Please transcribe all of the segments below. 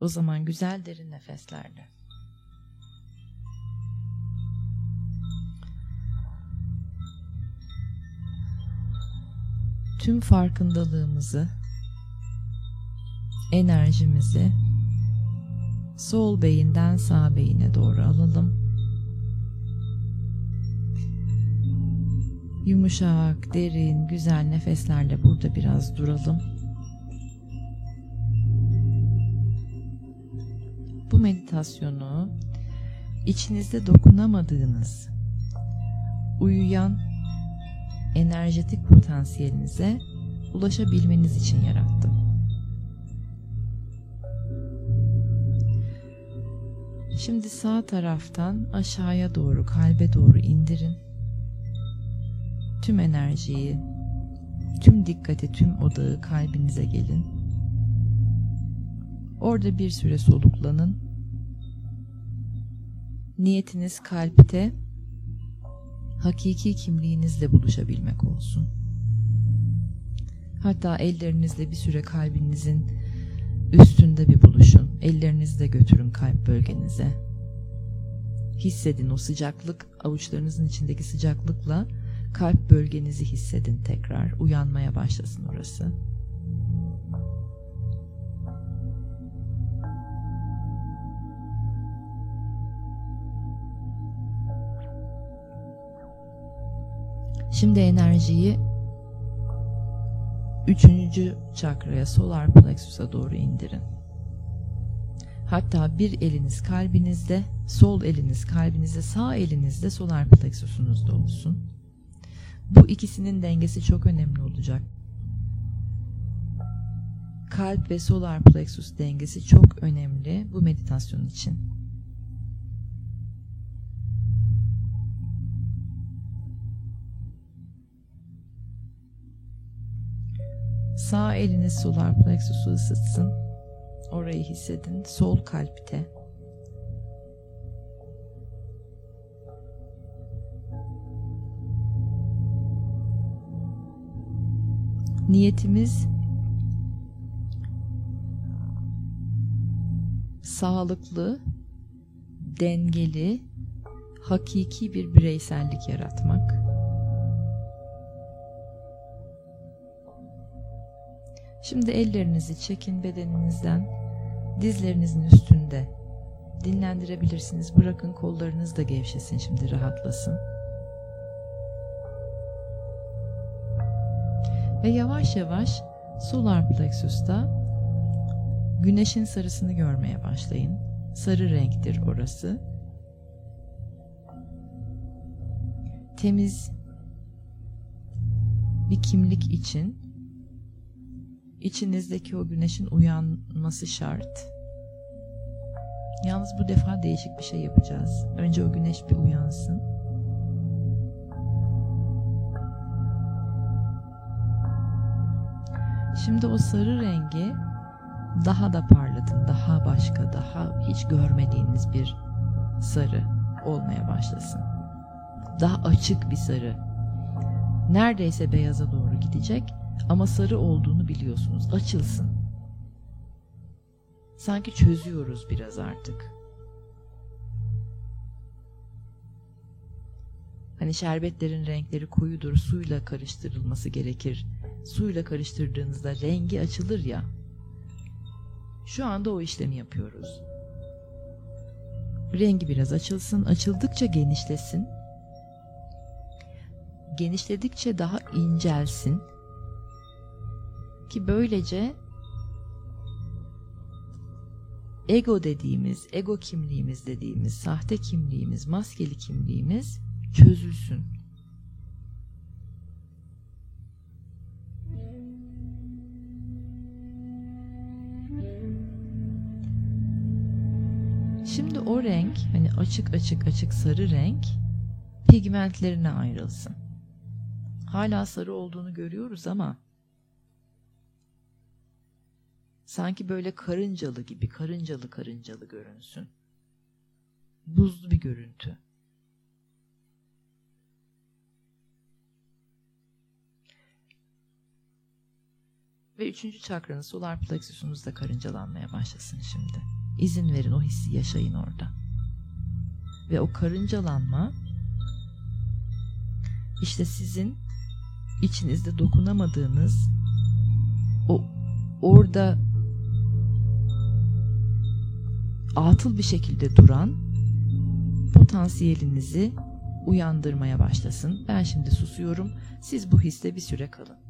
O zaman güzel derin nefeslerle. Tüm farkındalığımızı, enerjimizi sol beyinden sağ beyine doğru alalım. Yumuşak, derin, güzel nefeslerle burada biraz duralım. Meditasyonu içinizde dokunamadığınız, uyuyan enerjetik potansiyelinize ulaşabilmeniz için yarattım. Şimdi sağ taraftan aşağıya doğru, kalbe doğru indirin. Tüm enerjiyi, tüm dikkati, tüm odağı kalbinize gelin. Orada bir süre soluklanın. Niyetiniz kalpte hakiki kimliğinizle buluşabilmek olsun. Hatta ellerinizle bir süre kalbinizin üstünde bir buluşun. Ellerinizle götürün kalp bölgenize. Hissedin o sıcaklık, avuçlarınızın içindeki sıcaklıkla kalp bölgenizi hissedin tekrar. Uyanmaya başlasın orası. Şimdi enerjiyi üçüncü çakraya solar plexus'a doğru indirin. Hatta bir eliniz kalbinizde, sol eliniz kalbinizde, sağ elinizde solar plexusunuzda olsun. Bu ikisinin dengesi çok önemli olacak. Kalp ve solar plexus dengesi çok önemli bu meditasyon için. Sağ eliniz solar plexusu ısıtsın. Orayı hissedin. Sol kalpte. Niyetimiz sağlıklı, dengeli, hakiki bir bireysellik yaratmak. Şimdi ellerinizi çekin bedeninizden, dizlerinizin üstünde dinlendirebilirsiniz. Bırakın kollarınız da gevşesin şimdi rahatlasın. Ve yavaş yavaş solar plexus'ta güneşin sarısını görmeye başlayın. Sarı renktir orası. Temiz bir kimlik için İçinizdeki o güneşin uyanması şart. Yalnız bu defa değişik bir şey yapacağız. Önce o güneş bir uyansın. Şimdi o sarı rengi daha da parlatın, daha başka, daha hiç görmediğiniz bir sarı olmaya başlasın. Daha açık bir sarı. Neredeyse beyaza doğru gidecek ama sarı olduğunu biliyorsunuz. Açılsın. Sanki çözüyoruz biraz artık. Hani şerbetlerin renkleri koyudur, suyla karıştırılması gerekir. Suyla karıştırdığınızda rengi açılır ya. Şu anda o işlemi yapıyoruz. Rengi biraz açılsın, açıldıkça genişlesin. Genişledikçe daha incelsin ki böylece ego dediğimiz, ego kimliğimiz dediğimiz, sahte kimliğimiz, maskeli kimliğimiz çözülsün. Şimdi o renk, hani açık açık açık sarı renk pigmentlerine ayrılsın. Hala sarı olduğunu görüyoruz ama Sanki böyle karıncalı gibi, karıncalı karıncalı görünsün. Buzlu bir görüntü. Ve üçüncü çakranız solar plexusunuzda karıncalanmaya başlasın şimdi. İzin verin o hissi yaşayın orada. Ve o karıncalanma işte sizin içinizde dokunamadığınız o orada atıl bir şekilde duran potansiyelinizi uyandırmaya başlasın. Ben şimdi susuyorum. Siz bu hisse bir süre kalın.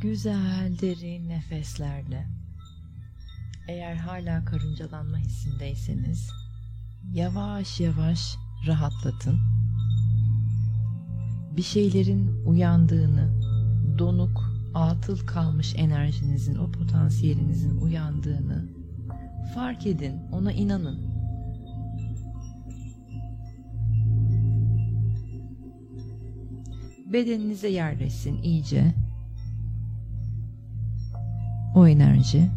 Güzel derin nefeslerle. Eğer hala karıncalanma hissindeyseniz yavaş yavaş rahatlatın. Bir şeylerin uyandığını, donuk, atıl kalmış enerjinizin, o potansiyelinizin uyandığını fark edin, ona inanın. Bedeninize yerleşsin iyice. O enerji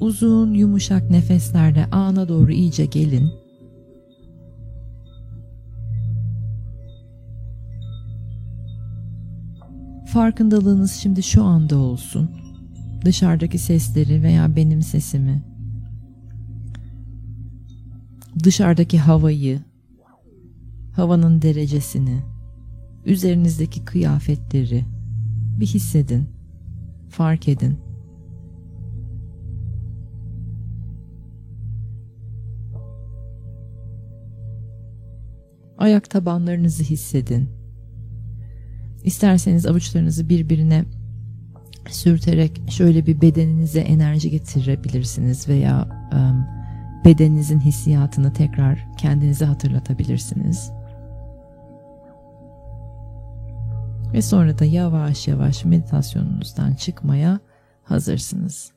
Uzun yumuşak nefeslerle ana doğru iyice gelin. Farkındalığınız şimdi şu anda olsun. Dışarıdaki sesleri veya benim sesimi, dışarıdaki havayı, havanın derecesini, üzerinizdeki kıyafetleri bir hissedin, fark edin. Ayak tabanlarınızı hissedin. İsterseniz avuçlarınızı birbirine sürterek şöyle bir bedeninize enerji getirebilirsiniz veya bedeninizin hissiyatını tekrar kendinize hatırlatabilirsiniz. Ve sonra da yavaş yavaş meditasyonunuzdan çıkmaya hazırsınız.